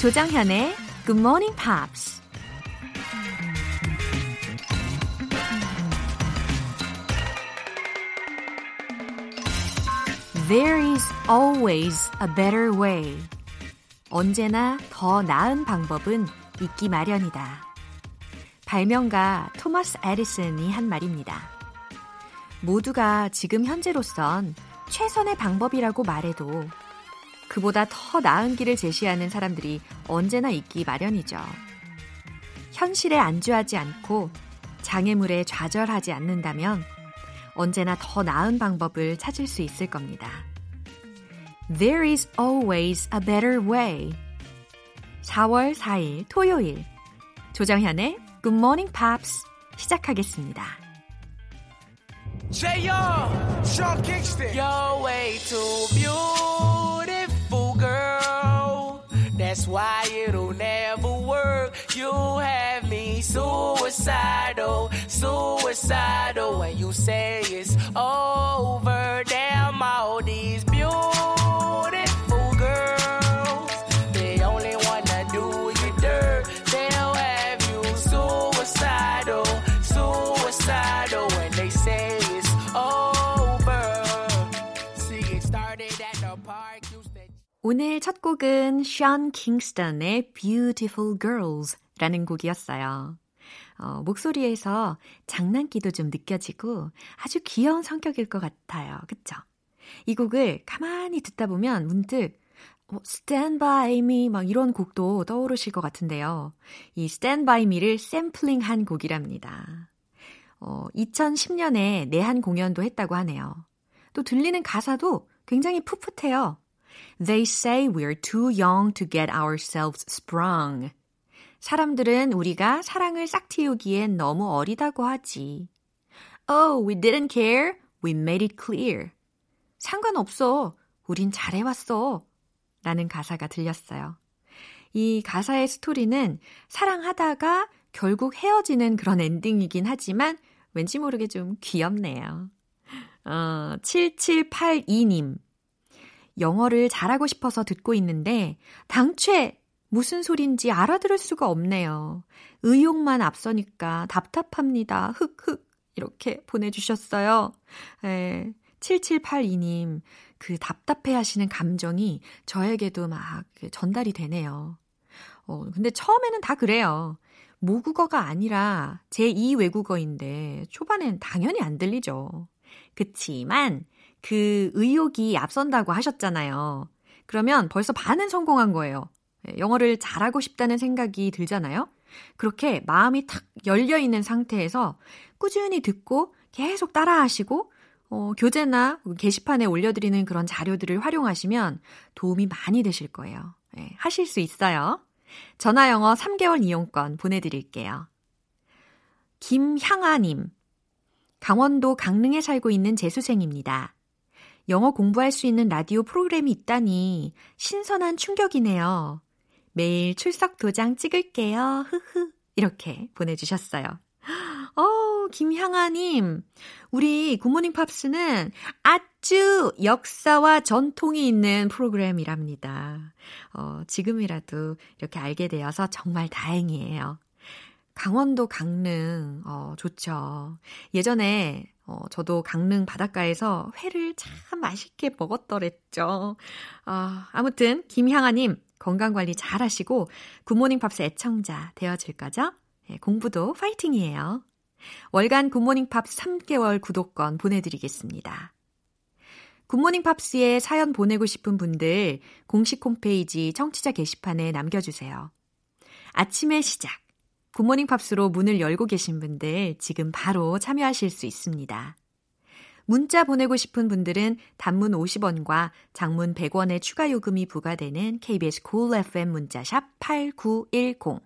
조정현의 Good Morning Pops. There is always a better way. 언제나 더 나은 방법은 있기 마련이다. 발명가 토마스 에디슨이 한 말입니다. 모두가 지금 현재로선 최선의 방법이라고 말해도 그보다 더 나은 길을 제시하는 사람들이 언제나 있기 마련이죠. 현실에 안주하지 않고 장애물에 좌절하지 않는다면 언제나 더 나은 방법을 찾을 수 있을 겁니다. There is always a better way. 4월 4일 토요일 조정현의 Good Morning Pops 시작하겠습니다. JR, Sean Kingston. You're way too beautiful, why it'll never work. You have me suicidal, suicidal. When you say it's over, damn all these 오늘 첫 곡은 션 킹스턴의 Beautiful Girls 라는 곡이었어요. 어, 목소리에서 장난기도 좀 느껴지고 아주 귀여운 성격일 것 같아요. 그쵸? 이 곡을 가만히 듣다 보면 문득 어, Stand By Me 막 이런 곡도 떠오르실 것 같은데요. 이 Stand By Me를 샘플링한 곡이랍니다. 어, 2010년에 내한 공연도 했다고 하네요. 또 들리는 가사도 굉장히 풋풋해요. They say we're too young to get ourselves sprung. 사람들은 우리가 사랑을 싹 틔우기엔 너무 어리다고 하지. Oh, we didn't care. We made it clear. 상관없어. 우린 잘해왔어. 라는 가사가 들렸어요. 이 가사의 스토리는 사랑하다가 결국 헤어지는 그런 엔딩이긴 하지만 왠지 모르게 좀 귀엽네요. 어, 7782님. 영어를 잘하고 싶어서 듣고 있는데 당최 무슨 소린지 알아들을 수가 없네요. 의욕만 앞서니까 답답합니다. 흑흑 이렇게 보내주셨어요. 에, 7782님 그 답답해 하시는 감정이 저에게도 막 전달이 되네요. 어, 근데 처음에는 다 그래요. 모국어가 아니라 제2 외국어인데 초반엔 당연히 안 들리죠. 그치만 그 의욕이 앞선다고 하셨잖아요. 그러면 벌써 반은 성공한 거예요. 예, 영어를 잘하고 싶다는 생각이 들잖아요. 그렇게 마음이 탁 열려 있는 상태에서 꾸준히 듣고 계속 따라 하시고, 어, 교재나 게시판에 올려드리는 그런 자료들을 활용하시면 도움이 많이 되실 거예요. 네, 하실 수 있어요. 전화 영어 3개월 이용권 보내드릴게요. 김향아님. 강원도 강릉에 살고 있는 재수생입니다. 영어 공부할 수 있는 라디오 프로그램이 있다니 신선한 충격이네요. 매일 출석 도장 찍을게요. 흐흐. 이렇게 보내주셨어요. 어, 김향아님. 우리 굿모닝 팝스는 아주 역사와 전통이 있는 프로그램이랍니다. 어, 지금이라도 이렇게 알게 되어서 정말 다행이에요. 강원도 강릉, 어, 좋죠. 예전에 어, 저도 강릉 바닷가에서 회를 참 맛있게 먹었더랬죠. 아, 아무튼 김향아님 건강관리 잘 하시고 굿모닝 팝스 애청자 되어질 거죠? 네, 공부도 파이팅이에요. 월간 굿모닝 팝스 3개월 구독권 보내드리겠습니다. 굿모닝 팝스에 사연 보내고 싶은 분들 공식 홈페이지 청취자 게시판에 남겨주세요. 아침의 시작. 굿모닝 팝스로 문을 열고 계신 분들 지금 바로 참여하실 수 있습니다. 문자 보내고 싶은 분들은 단문 50원과 장문 100원의 추가 요금이 부과되는 KBS cool FM 문자샵 8910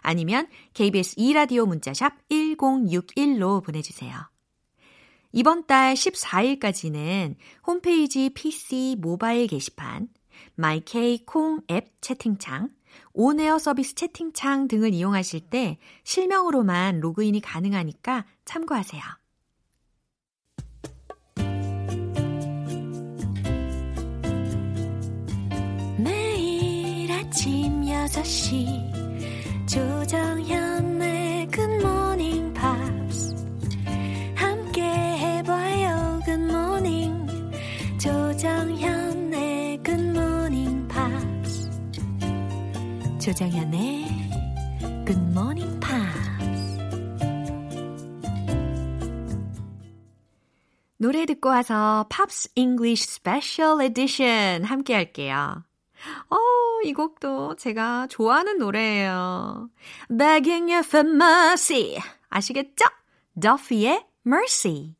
아니면 KBS 2라디오 문자샵 1061로 보내주세요. 이번 달 14일까지는 홈페이지 PC 모바일 게시판, 마이케이 콩 앱 채팅창, 온에어 서비스 채팅창 등을 이용하실 때 실명으로만 로그인이 가능하니까 참고하세요. 매일 아침 6시 조정현의 조정현의 Good Morning Pops 노래 듣고 와서 Pops English Special Edition 함께 할게요. 어, 이 곡도 제가 좋아하는 노래예요. Begging you for mercy. 아시겠죠? Duffy의 Mercy.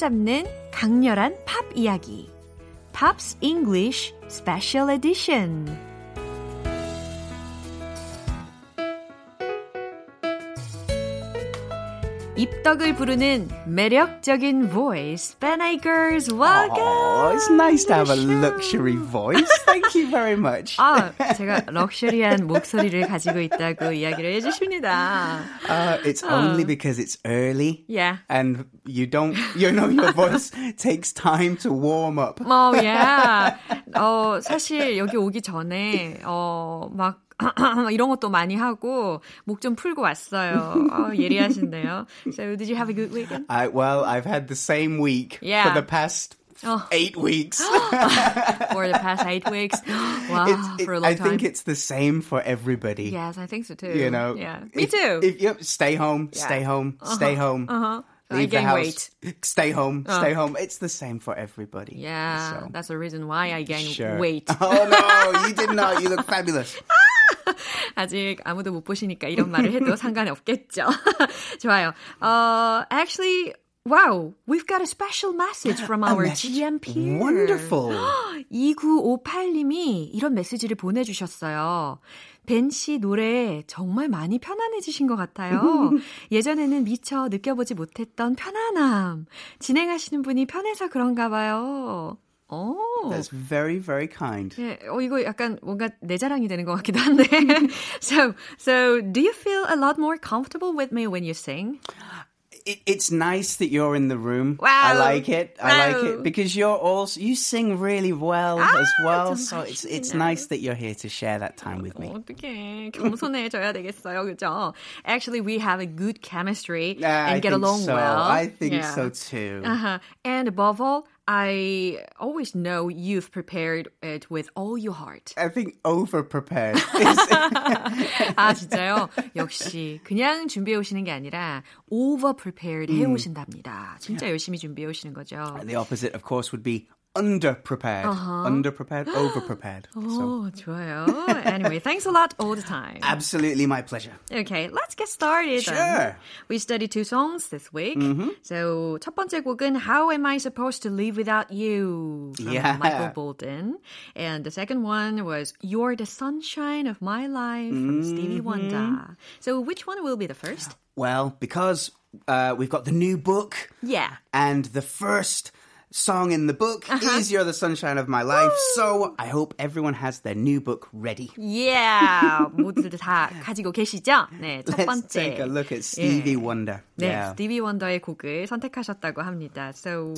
사로잡는 강렬한 팝 이야기. Pops English Special Edition. 입덕을 부르는 매력적인 voice, Benay Girls, welcome. Oh, it's nice to have a luxury voice. Thank you very much. 아, 제가 럭셔리한 목소리를 가지고 있다고 이야기를 해주십니다. Uh, it's only because it's early. Yeah. And you don't, you know, your voice takes time to warm up. 어, yeah. 어, 사실 여기 오기 전에, 어, 막, 이런 것도 많이 하고, 목 좀 풀고 왔어요. 어, 예리하신데요. So, did you have a good weekend? I, well, I've had the same week Yeah. for the past Oh. eight weeks. For the past eight weeks? Wow, It's- it- for a long I time. think it's the same for everybody. Yes, I think so too. You know, Yeah. Me if- too. If you stay home, stay home, stay home. uh-huh. I Leave the gain house. Stay home, Uh. stay home. It's the same for everybody. yeah, So, that's the reason why I gained sure. weight. Oh no, you did not. You look fabulous. 아직 아무도 못 보시니까 이런 말을 해도 상관이 없겠죠. 좋아요. Uh, actually, wow, we've got a special message from our? GM peer. Wonderful. 2958님이 이런 메시지를 보내주셨어요. 벤씨 노래 정말 많이 편안해지신 것 같아요. 예전에는 미처 느껴보지 못했던 편안함. 진행하시는 분이 편해서 그런가 봐요. 오. That's very, very kind. 예, 어, 이거 약간 뭔가 내 자랑이 되는 것 같기도 한데. so, so, do you feel a lot more comfortable with me when you sing? It, it's nice that you're in the room. Wow. I like it. I like Wow. it because you're also you sing really well as well. 좀 So it's it's 아쉽네요. nice that you're here to share that time with me. 어떻게 겸손해져야 되겠어요, 그죠? Actually, we have a good chemistry Ah, and I get think along so. well. I think Yeah. so too. Uh-huh. And above all, I always know you've prepared it with all your heart. I think over prepared. 아, 진짜요? 역시 그냥 준비해 오시는 게 아니라 over prepared 해 오신답니다. 진짜 열심히 준비해 오시는 거죠. the opposite, of course, would be under prepared. Under prepared, over prepared. So 오, 좋아요. Anyway, thanks a lot all the time. absolutely my pleasure. Okay, let's get started. then. Sure. We studied two songs this week. So 첫 번째 곡은 How Am I Supposed to Live Without You from Yeah. Michael Bolton. And the second one was You're the Sunshine of My Life from Stevie Wonder. So which one will be the first? Well, because uh, we've got the new book. Yeah. And the first song in the book is You're the Sunshine of My Life. So I hope everyone has their new book ready. Yeah. 모두들 다 가지고 계시죠? 네, 첫 Let's 번째. take a look at Stevie Wonder. 네, Yeah. 스티비 원더의 곡을 선택하셨다고 합니다. So,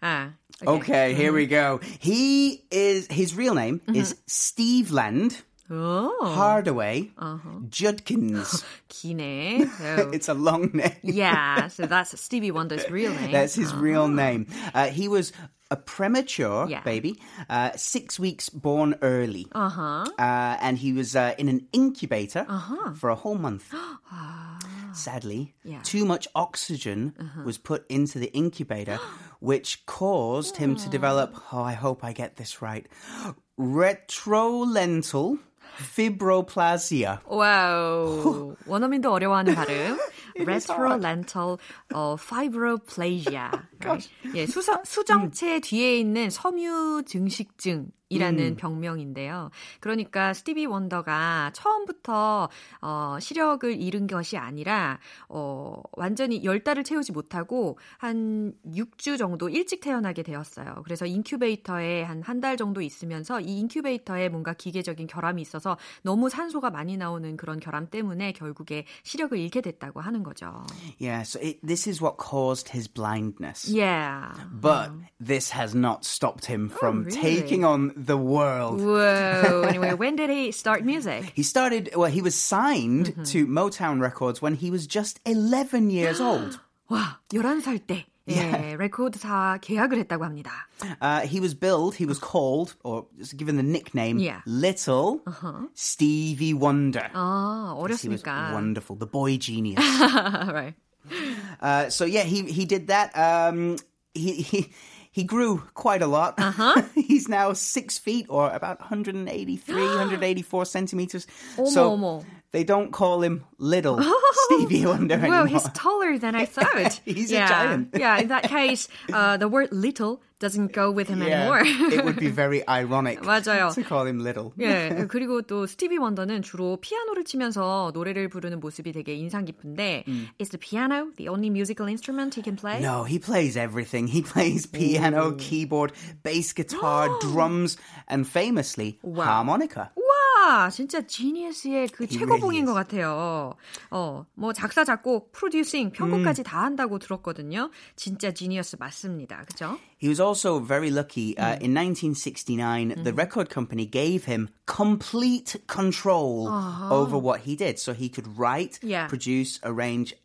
아, Okay, here we go. He is his real name is Steve Land Oh. Hardaway. Uh-huh. Judkins. Kine. Oh. It's a long name. yeah, so that's Stevie Wonder's real name. That's his real ah. name. Uh, he was a premature yeah. baby, uh, six weeks born early. Uh-huh. Uh, and he was uh, in an incubator uh-huh. for a whole month. Sadly, yeah. too much oxygen uh-huh. was put into the incubator, which caused him to oh. develop, oh, I hope I get this right, retrolental fibroplasia. 와우. 원어민도 어려워하는 발음. retrolental uh, fibroplasia. Right? 예, 수정체 뒤에 있는 섬유 증식증 이라는 음. 병명인데요. 그러니까 스티비 원더가 처음부터 어, 시력을 잃은 것이 아니라 어, 완전히 10달을 채우지 못하고 한 6주 정도 일찍 태어나게 되었어요. 그래서 인큐베이터에 한 한 달 정도 있으면서 이 인큐베이터에 뭔가 기계적인 결함이 있어서 너무 산소가 많이 나오는 그런 결함 때문에 결국에 시력을 잃게 됐다고 하는 거죠. Yeah, so it, this is what caused his blindness. Yeah. But um. this has not stopped him from oh, really? taking on the world. Whoa. anyway, when did he start music? He started, well, he was signed mm-hmm. to Motown Records when he was just 11 years old. 와, 11살 때. 예, 레코드사 계약을 했다고 합니다. Uh, he was billed, he was called, or given the nickname, yeah. Little uh-huh. Stevie Wonder. 아, 어렸으니까. He was wonderful, the boy genius. right. Uh, so yeah, he he did that. Um, he he he grew quite a lot. Uh-huh. He's now six feet or about 183, 184 centimeters. 어머, so 어머. they don't call him little Stevie Wonder well, anymore. Well, he's taller than I thought. he's yeah. a giant. yeah, in that case, uh, the word little doesn't go with him yeah, anymore. it would be very ironic 맞아요. to call him little. 예, 그리고 또 스티비 원더는 주로 피아노를 치면서 노래를 부르는 모습이 되게 인상 깊은데 mm. is the piano the only musical instrument he can play? No, he plays everything. He plays piano, Ooh. keyboard, bass guitar, drums, and famously wow. harmonica. 와, 진짜 지니어스의 그 최고봉인 것 같아요. 어, 뭐 작사, 작곡, 프로듀싱, 편곡까지 음. 다 한다고 들었거든요. 진짜 지니어스 맞습니다. 그죠? He was also very lucky. Uh, in 1969, the record company gave him complete control uh-huh. over what he did. So he could write, yeah. produce, arrange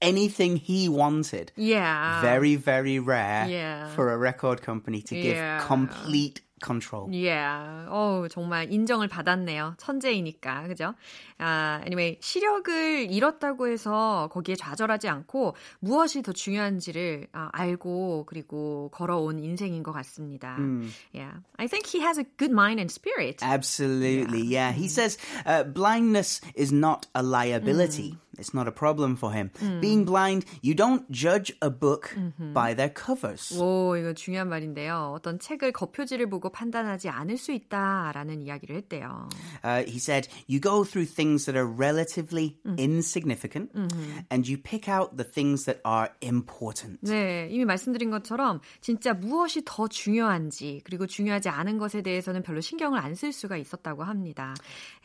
anything he wanted. Yeah. Very, very rare yeah. for a record company to give yeah. complete control. Yeah. 어, 정말 인정을 받았네요. 천재이니까. 그죠? 아, anyway, 시력을 잃었다고 해서 거기에 좌절하지 않고 무엇이 더 중요한지를 아, 알고 그리고 걸어온 인생인 것 같습니다. Mm. Yeah. I think he has a good mind and spirit. Absolutely. Yeah. yeah. He says uh, blindness is not a liability. Mm. It's not a problem for him. 음. Being blind, you don't judge a book 음흠. by their covers. 오, 이거 중요한 말인데요. 어떤 책을 겉표지를 보고 판단하지 않을 수 있다라는 이야기를 했대요. Uh, he said, you go through things that are relatively 음. insignificant 음흠. and you pick out the things that are important. 네, 이미 말씀드린 것처럼 진짜 무엇이 더 중요한지 그리고 중요하지 않은 것에 대해서는 별로 신경을 안 쓸 수가 있었다고 합니다.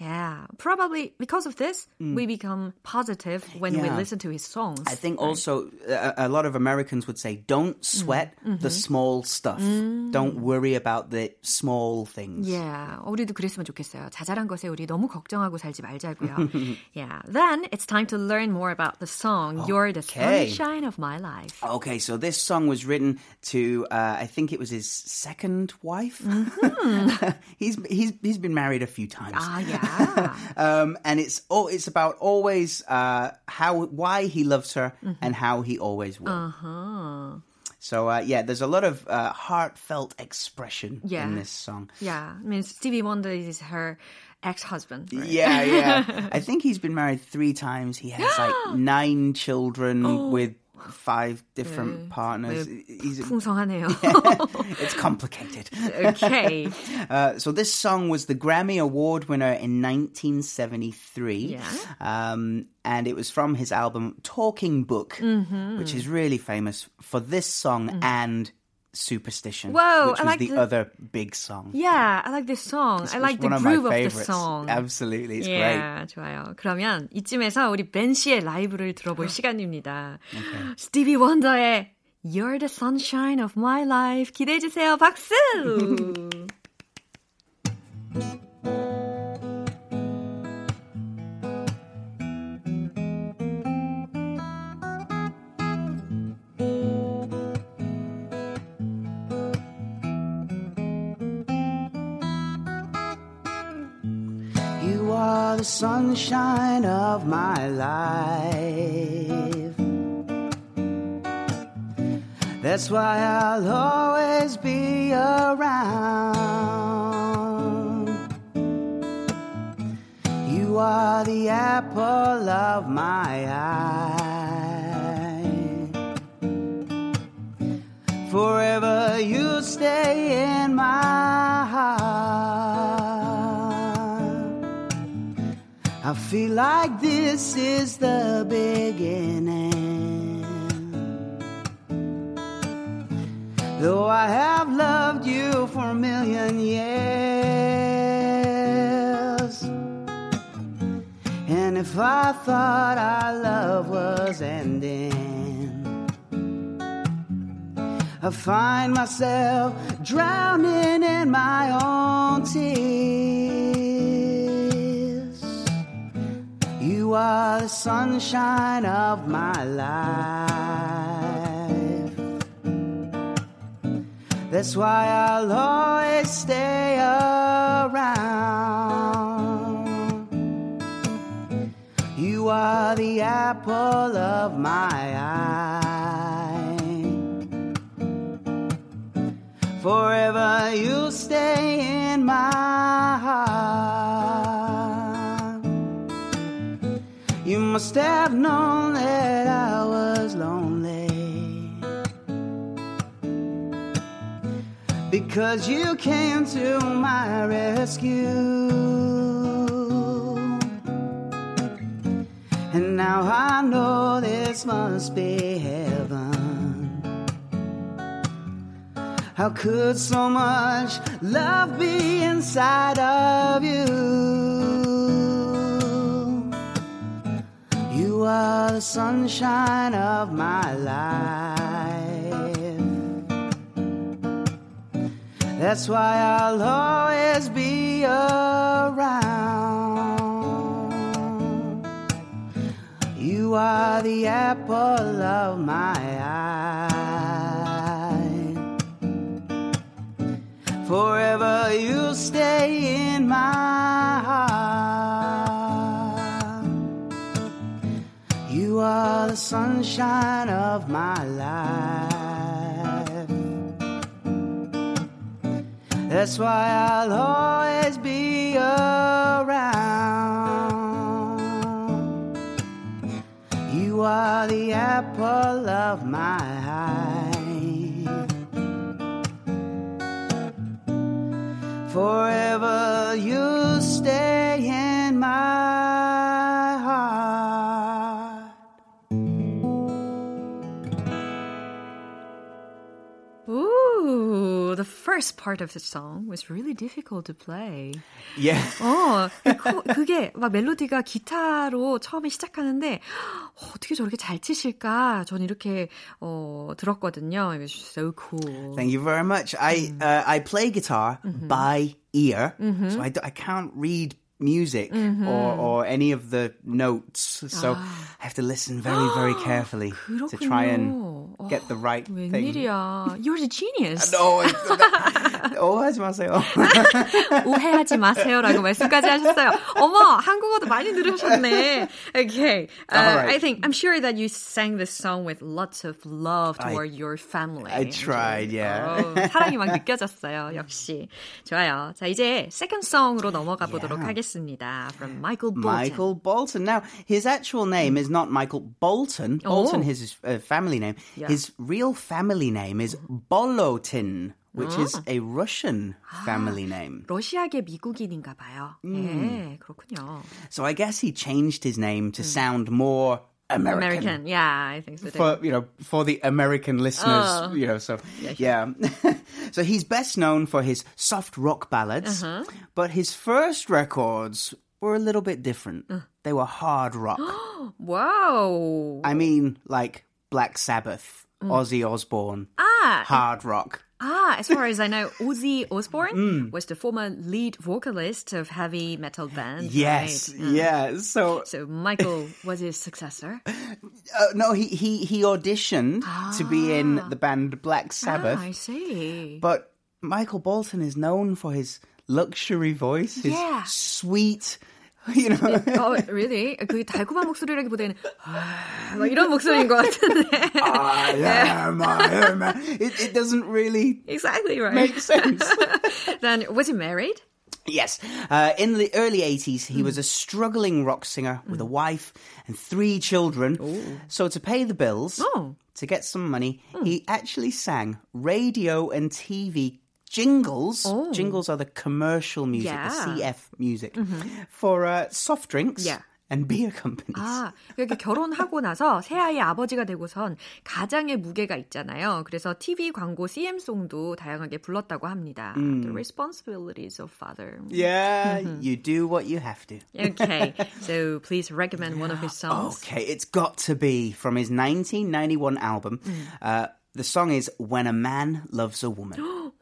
Yeah, probably because of this, 음. we become positive positive when yeah. we listen to his songs. I think right? also a, a, lot of Americans would say, don't sweat mm-hmm. the small stuff. Mm. Don't worry about the small things. Yeah, 우리도 그랬으면 좋겠어요. 자잘한 것에 우리 너무 걱정하고 살지 말자고요. yeah. Then it's time to learn more about the song okay. "You're the Sunshine of My Life." Okay, so this song was written to uh, I think it was his second wife. Mm-hmm. he's he's he's been married a few times. Ah, yeah. um, and it's oh, it's about always. Uh, uh, how why he loves her mm-hmm. and how he always will. Uh-huh. So uh, yeah, there's a lot of uh, heartfelt expression yeah. in this song. Yeah, I mean Stevie Wonder is her ex-husband. Right? Yeah, yeah. I think he's been married three times. He has like nine children oh. with five different 네, partners. He's, 풍성하네요. it's complicated. Okay. Uh, so this song was the Grammy Award winner in 1973. Yeah. Um, and it was from his album Talking Book, mm-hmm. which is really famous for this song mm. and Superstition. Whoa, which I was like the, the, other big song. Yeah, I like this song. It's, I like the groove of, of, the song. Absolutely, it's yeah, great. 좋아요. 그러면 이쯤에서 우리 벤 씨의 라이브를 들어볼 시간입니다. Okay. 스티비 원더의 You're the sunshine of my life 기대해 주세요. 박수. the sunshine of my life. That's why I'll always be around. You are the apple of my eye. Forever you stay in my I feel like this is the beginning. Though I have loved you for a million years. And if I thought our love was ending, I find myself drowning in my own tears. Sunshine of my life. That's why I'll always stay around. You are the apple of my eye. Forever you'll stay must have known that I was lonely. because you came to my rescue. And now I know this must be heaven. How could so much love be inside of you? You are the sunshine of my life. That's why I'll always be around. You are the apple of my eye. Forever you'll stay in my heart. You are the sunshine of my life. That's why I'll always be around. You are the apple of my eye. Forever you stay in my first part of the song was really difficult to play. Yeah. 어, 그, 그게 막 멜로디가 기타로 처음에 시작하는데 어, 어떻게 저렇게 잘 치실까? 전 이렇게 어, 들었거든요. It was so cool. Thank you very much. I uh, I play guitar by ear, so I, I can't read music mm-hmm. or, or any of the notes. So 아. I have to listen very, very carefully to try and get the right 웬일이야. thing. 웬일이야. You're a genius. No, 오해하지 마세요. 오해하지 마세요라고 말씀까지 하셨어요. 어머, 한국어도 많이 들으셨네. Okay. Uh, right. I think, I'm sure that you sang this song with lots of love toward I, your family. I tried, yeah. 오, 사랑이 막 느껴졌어요. 역시. 좋아요. 자, 이제 second song으로 넘어가 보도록 yeah. 하겠습니다. from Michael Bolton. Michael Bolton. Now, his actual name is not Michael Bolton. Bolton oh. is his uh, family name. Yeah. His real family name is Bolotin. Which is oh. a Russian family name. 러시아계 미국인인가 봐요. 음. 네, 그렇군요. So I guess he changed his name to sound more American. American, yeah, I think so. Too. For you know, for the American listeners, oh. you know, so yeah. yeah. so he's best known for his soft rock ballads, uh-huh. but his first records were a little bit different. Uh. They were hard rock. wow. I mean, like Black Sabbath, mm. Ozzy Osbourne, ah, hard rock. Ah, as far as I know, Ozzy Osbourne mm. was the former lead vocalist of heavy metal band. Yes, right? yeah. So, so Michael was his successor. Uh, no, he he he auditioned ah. to be in ah. the band Black Sabbath. Ah, I see. But Michael Bolton is known for his luxury voice, his yeah. sweet You know? 어, really? 그 달콤한 목소리라기보다는 막 이런 목소리인 것 같은데. I am, I am. It, it doesn't really exactly right. make sense. then was he married? Yes. Uh, in the early 80s, he mm. was a struggling rock singer with mm. a wife and three children. Ooh. So to pay the bills, oh. to get some money, mm. he actually sang radio and TV jingles. Oh. Jingles are the commercial music, yeah. the CF music, mm-hmm. for uh, soft drinks. Yeah. and beer companies. 아, 이렇게 결혼하고 나서 새 아이의 아버지가 되고선 가장의 무게가 있잖아요. 그래서 TV 광고 CM송도 다양하게 불렀다고 합니다. Mm. The responsibilities of father. Yeah, you do what you have to. okay, so please recommend one of his songs. Okay, it's got to be from his 1991 album. Mm. Uh, the song is When a Man Loves a Woman.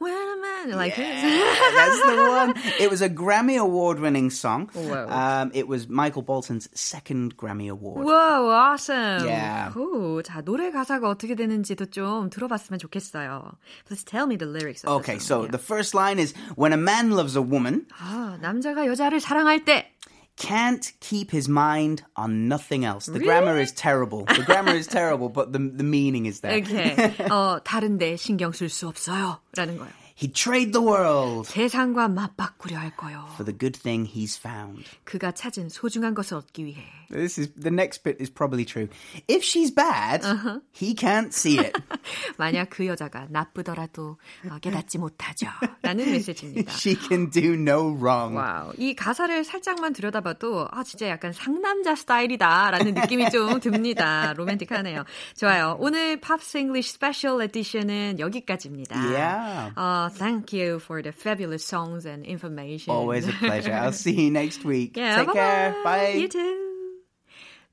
Like yeah, that's the one. It was a Grammy Award winning song. Um, it was Michael Bolton's second Grammy Award. Whoa, awesome. Yeah. Cool. 자, 노래 가사가 어떻게 되는지도 좀 들어봤으면 좋겠어요. Please tell me the lyrics. okay, so yeah. the first line is When a man loves a woman. 아, 남자가 여자를 사랑할 때. can't keep his mind on nothing else. The really? grammar is terrible. The grammar is terrible, but the the meaning is there. Okay. 어, 다른데 신경 쓸 수 없어요라는 거예요. He'd trade the world. 세상과 맞바꾸려 할 거요. For the good thing he's found. 그가 찾은 소중한 것을 얻기 위해. This is the next bit is probably true. If she's bad, uh-huh. he can't see it. 만약 그 여자가 나쁘더라도 깨닫지 못하죠. 라는 메시지입니다. She can do no wrong. 와우. 이 가사를 살짝만 들여다봐도 아 진짜 약간 상남자 스타일이다라는 느낌이 좀 듭니다. 로맨틱하네요. 좋아요. 오늘 팝스 잉글리쉬 스페셜 에디션은 여기까지입니다. Yeah. 어, thank you for the fabulous songs and information. Always a pleasure. I'll see you next week. Yeah, Take bye-bye. care. Bye. You too.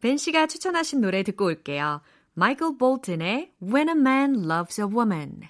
벤 씨가 추천하신 노래 듣고 올게요. 마이클 볼튼의 When a Man Loves a Woman.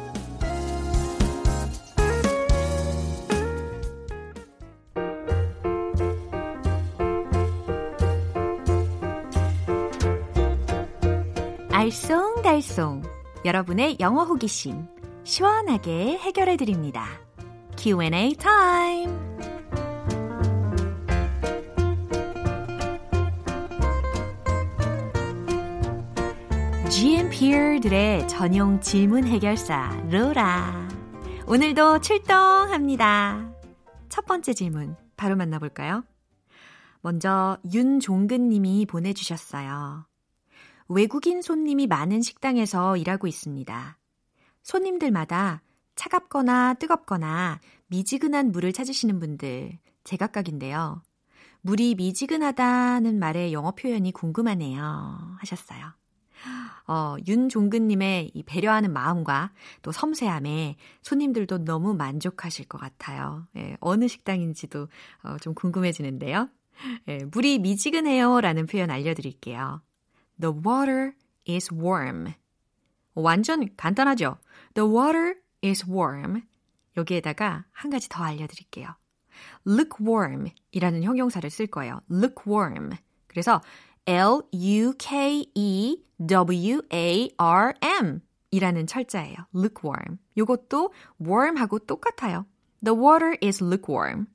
알쏭달쏭 여러분의 영어 호기심 시원하게 해결해 드립니다. Q&A 타임. GMP들의 전용 질문 해결사 로라. 오늘도 출동합니다. 첫 번째 질문 바로 만나볼까요? 먼저 윤종근 님이 보내주셨어요. 외국인 손님이 많은 식당에서 일하고 있습니다. 손님들마다 차갑거나 뜨겁거나 미지근한 물을 찾으시는 분들 제각각인데요. 물이 미지근하다는 말의 영어 표현이 궁금하네요. 하셨어요. 어, 윤종근님의 이 배려하는 마음과 또 섬세함에 손님들도 너무 만족하실 것 같아요. 예, 어느 식당인지도 어, 좀 궁금해지는데요. 예, 물이 미지근해요 라는 표현 알려드릴게요. The water is warm. 완전 간단하죠? The water is warm. 여기에다가 한 가지 더 알려드릴게요. lukewarm 이라는 형용사를 쓸 거예요. lukewarm. 그래서 L-U-K-E-W-A-R-M 이라는 철자예요. lukewarm. 요것도 warm하고 똑같아요. The water is lukewarm.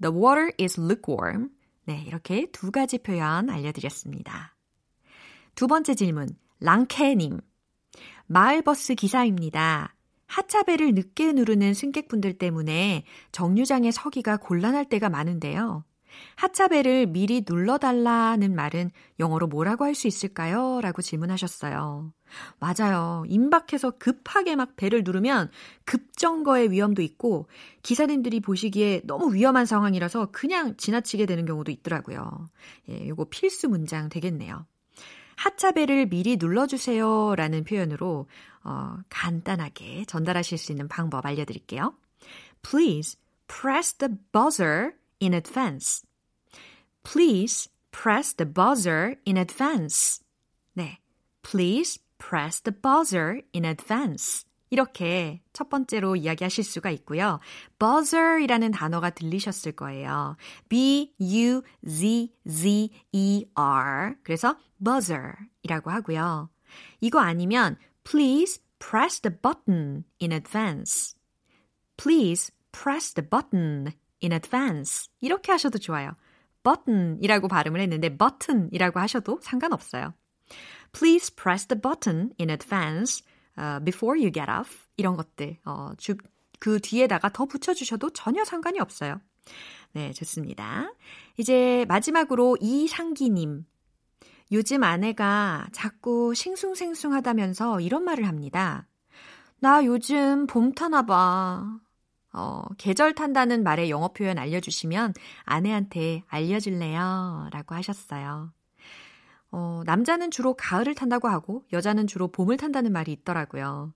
The water is lukewarm. 네, 이렇게 두 가지 표현 알려드렸습니다. 두 번째 질문, 랑케님. 마을버스 기사입니다. 하차벨을 늦게 누르는 승객분들 때문에 정류장에 서기가 곤란할 때가 많은데요. 하차벨을 미리 눌러달라는 말은 영어로 뭐라고 할 수 있을까요? 라고 질문하셨어요. 맞아요. 임박해서 급하게 막 벨을 누르면 급정거의 위험도 있고 기사님들이 보시기에 너무 위험한 상황이라서 그냥 지나치게 되는 경우도 있더라고요. 예, 요거 필수 문장 되겠네요. 하차벨을 미리 눌러주세요 라는 표현으로 어, 간단하게 전달하실 수 있는 방법 알려드릴게요. Please press the buzzer in advance. Please press the buzzer in advance. 네. Please press the buzzer in advance. 이렇게 첫 번째로 이야기하실 수가 있고요. buzzer이라는 단어가 들리셨을 거예요. B-U-Z-Z-E-R. 그래서 buzzer이라고 하고요. 이거 아니면 please press the button in advance. Please press the button in advance. 이렇게 하셔도 좋아요. button이라고 발음을 했는데 button이라고 하셔도 상관없어요. Please press the button in advance uh, before you get off. 이런 것들 어, 주, 그 뒤에다가 더 붙여주셔도 전혀 상관이 없어요. 네, 좋습니다. 이제 마지막으로 이상기님. 요즘 아내가 자꾸 싱숭생숭하다면서 이런 말을 합니다. 나 요즘 봄 타나 봐. 어, 계절 탄다는 말의 영어 표현 알려주시면 아내한테 알려줄래요? 라고 하셨어요. 어, 남자는 주로 가을을 탄다고 하고 여자는 주로 봄을 탄다는 말이 있더라고요.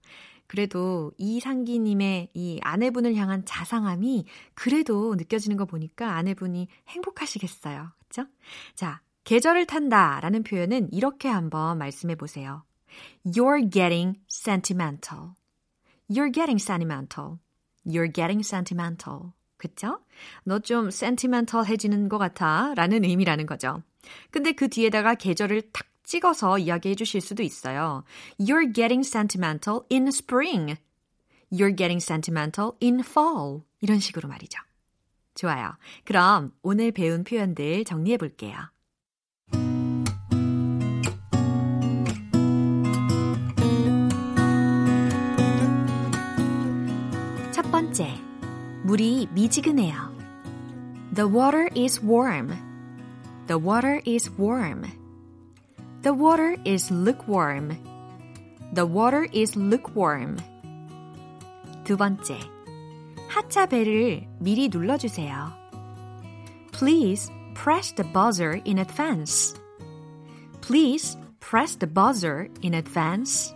그래도 이상기님의 이 아내분을 향한 자상함이 그래도 느껴지는 거 보니까 아내분이 행복하시겠어요. 그쵸? 자, 계절을 탄다 라는 표현은 이렇게 한번 말씀해 보세요. You're getting sentimental. You're getting sentimental. You're getting sentimental. 그쵸? 너 좀 sentimental해지는 것 같아 라는 의미라는 거죠. 근데 그 뒤에다가 계절을 탁 찍어서 이야기해 주실 수도 있어요. You're getting sentimental in spring. You're getting sentimental in fall. 이런 식으로 말이죠. 좋아요. 그럼 오늘 배운 표현들 정리해 볼게요. 첫 번째, 물이 미지근해요. The water is warm. The water is warm. The water is lukewarm. The water is lukewarm. 두 번째. 하차벨을 미리 눌러주세요. Please press the buzzer in advance. Please press the buzzer in advance.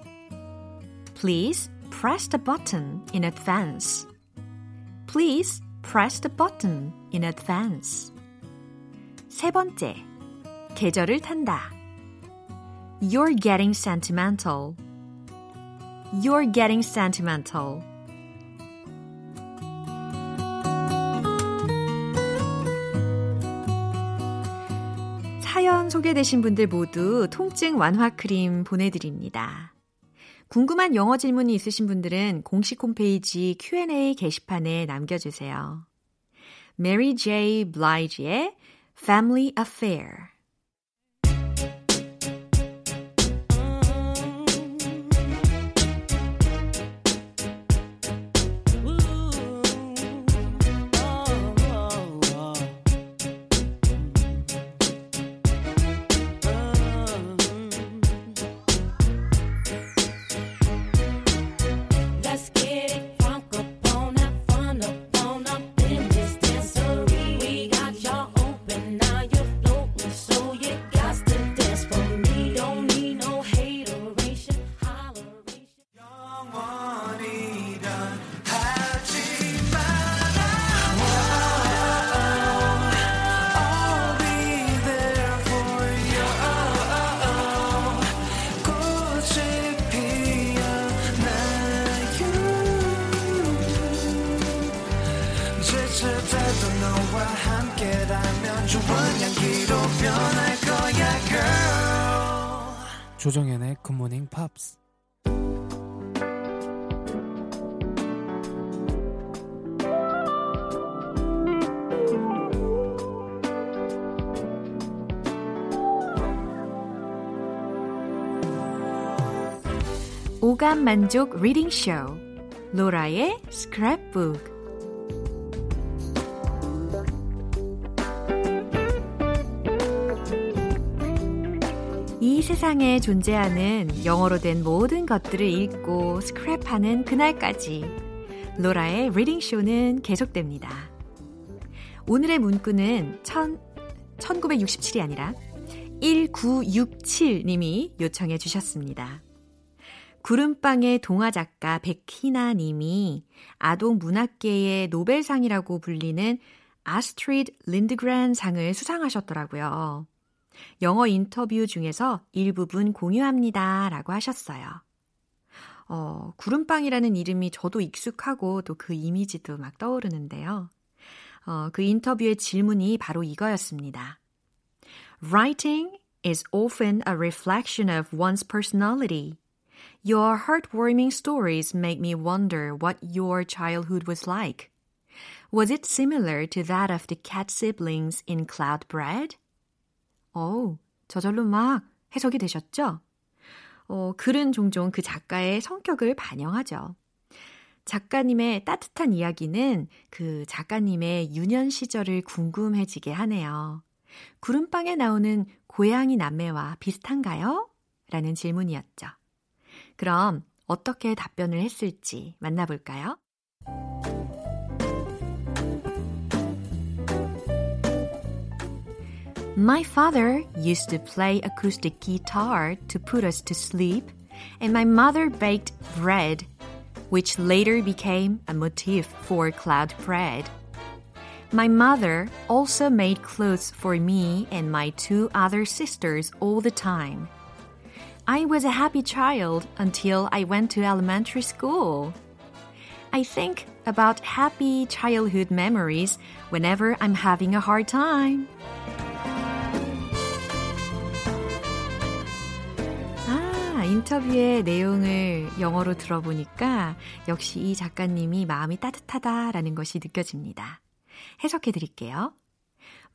Please press the button in advance. Please press the button in advance. 세 번째. 계절을 탄다. You're getting sentimental. You're getting sentimental. 사연 소개되신 분들 모두 통증 완화 크림 보내드립니다. 궁금한 영어 질문이 있으신 분들은 공식 홈페이지 Q&A 게시판에 남겨주세요. Mary J. Blige의 Family Affair 오감 만족 reading 쇼 로라의 스크랩북 세상에 존재하는 영어로 된 모든 것들을 읽고 스크랩하는 그날까지 로라의 reading 쇼는 계속됩니다. 오늘의 문구는 1000, 1967이 아니라 1967님이 요청해 주셨습니다. 구름빵의 동화 작가 백희나 님이 아동 문학계의 노벨상이라고 불리는 아스트리드 린드그란 상을 수상하셨더라고요. 영어 인터뷰 중에서 일부분 공유합니다. 라고 하셨어요. 어, 구름빵이라는 이름이 저도 익숙하고 또 그 이미지도 막 떠오르는데요. 어, 그 인터뷰의 질문이 바로 이거였습니다. Writing is often a reflection of one's personality. Your heartwarming stories make me wonder what your childhood was like. Was it similar to that of the cat siblings in Cloud Bread? 오, 저절로 막 해석이 되셨죠? 어, 글은 종종 그 작가의 성격을 반영하죠. 작가님의 따뜻한 이야기는 그 작가님의 유년 시절을 궁금해지게 하네요. 구름빵에 나오는 고양이 남매와 비슷한가요? 라는 질문이었죠. 그럼 어떻게 답변을 했을지 만나볼까요? My father used to play acoustic guitar to put us to sleep, and my mother baked bread, which later became a motif for cloud bread. My mother also made clothes for me and my two other sisters all the time. I was a happy child until I went to elementary school. I think about happy childhood memories whenever I'm having a hard time. 인터뷰의 내용을 영어로 들어보니까 역시 이 작가님이 마음이 따뜻하다라는 것이 느껴집니다. 해석해 드릴게요.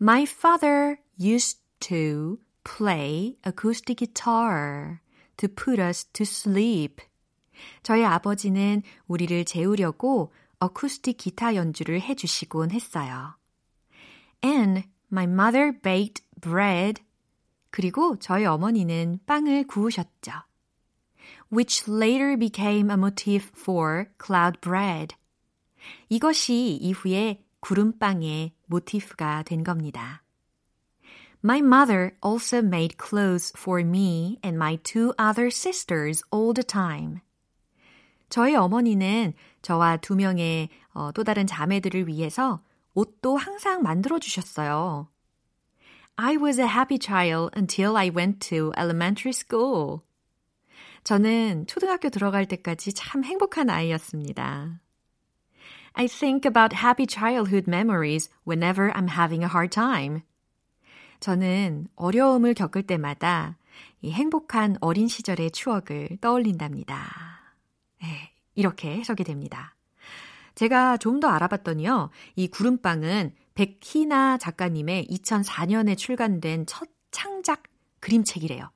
My father used to play acoustic guitar To put us to sleep. 저희 아버지는 우리를 재우려고 어쿠스틱 기타 연주를 해주시곤 했어요. And my mother baked bread. 그리고 저희 어머니는 빵을 구우셨죠. which later became a motif for cloud bread. 이것이 이후에 구름빵의 모티프가 된 겁니다. My mother also made clothes for me and my two other sisters all the time. 저희 어머니는 저와 두 명의 어, 또 다른 자매들을 위해서 옷도 항상 만들어 주셨어요. I was a happy child until I went to elementary school. 저는 초등학교 들어갈 때까지 참 행복한 아이였습니다. I think about happy childhood memories whenever I'm having a hard time. 저는 어려움을 겪을 때마다 이 행복한 어린 시절의 추억을 떠올린답니다. 네, 이렇게 해석이 됩니다. 제가 좀 더 알아봤더니요. 이 구름빵은 백희나 작가님의 2004년에 출간된 첫 창작 그림책이래요.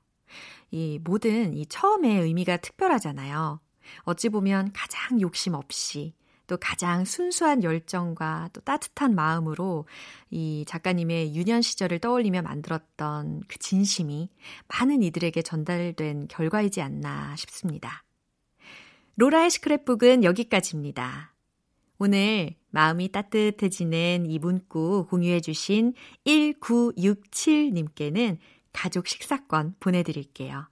이 모든 이 처음의 의미가 특별하잖아요. 어찌 보면 가장 욕심 없이 또 가장 순수한 열정과 또 따뜻한 마음으로 이 작가님의 유년 시절을 떠올리며 만들었던 그 진심이 많은 이들에게 전달된 결과이지 않나 싶습니다. 로라의 스크랩북은 여기까지입니다. 오늘 마음이 따뜻해지는 이 문구 공유해주신 1967님께는 가족 식사권 보내드릴게요.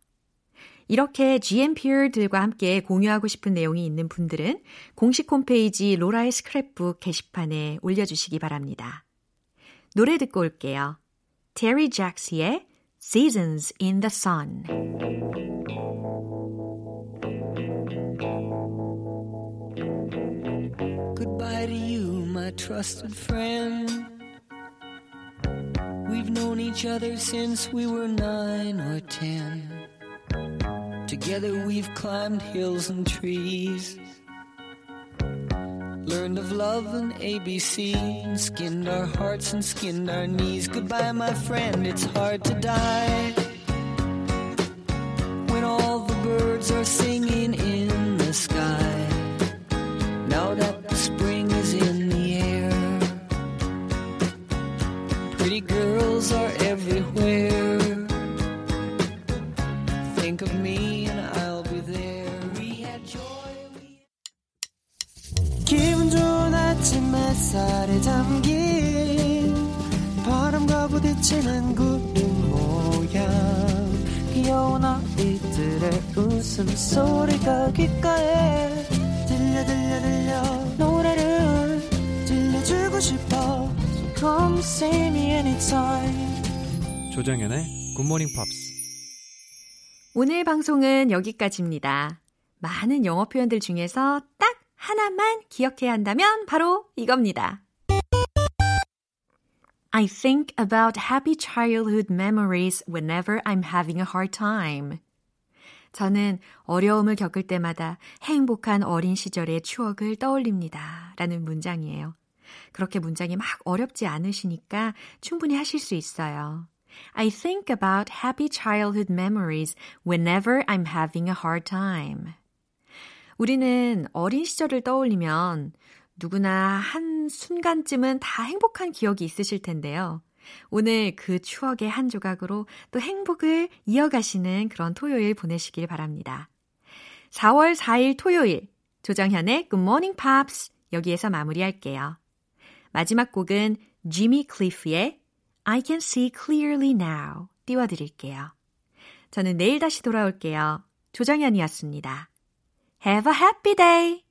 이렇게 GMP들과 함께 공유하고 싶은 내용이 있는 분들은 공식 홈페이지 로라의 스크랩북 게시판에 올려주시기 바랍니다. 노래 듣고 올게요. Terry Jacks의 Seasons in the Sun. Goodbye to you, my trusted friend. We've known each other since we were nine or ten. Together we've climbed hills and trees. Learned of love and ABC, skinned our hearts and skinned our knees. Goodbye, my friend, it's hard to die. 굿모닝 팝스 오늘 방송은 여기까지입니다. 많은 영어 표현들 중에서 딱 하나만 기억해야 한다면 바로 이겁니다. I think about happy childhood memories whenever I'm having a hard time. 저는 어려움을 겪을 때마다 행복한 어린 시절의 추억을 떠올립니다. 라는 문장이에요. 그렇게 문장이 막 어렵지 않으시니까 충분히 하실 수 있어요. I think about happy childhood memories whenever I'm having a hard time. 우리는 어린 시절을 떠올리면 누구나 한 순간쯤은 다 행복한 기억이 있으실 텐데요. 오늘 그 추억의 한 조각으로 또 행복을 이어가시는 그런 토요일 보내시길 바랍니다. 4월 4일 토요일 조정현의 Good Morning Pops 여기에서 마무리할게요. 마지막 곡은 지미 클리프의 I Can See Clearly Now 띄워드릴게요. 저는 내일 다시 돌아올게요. 조정현이었습니다. Have a happy day!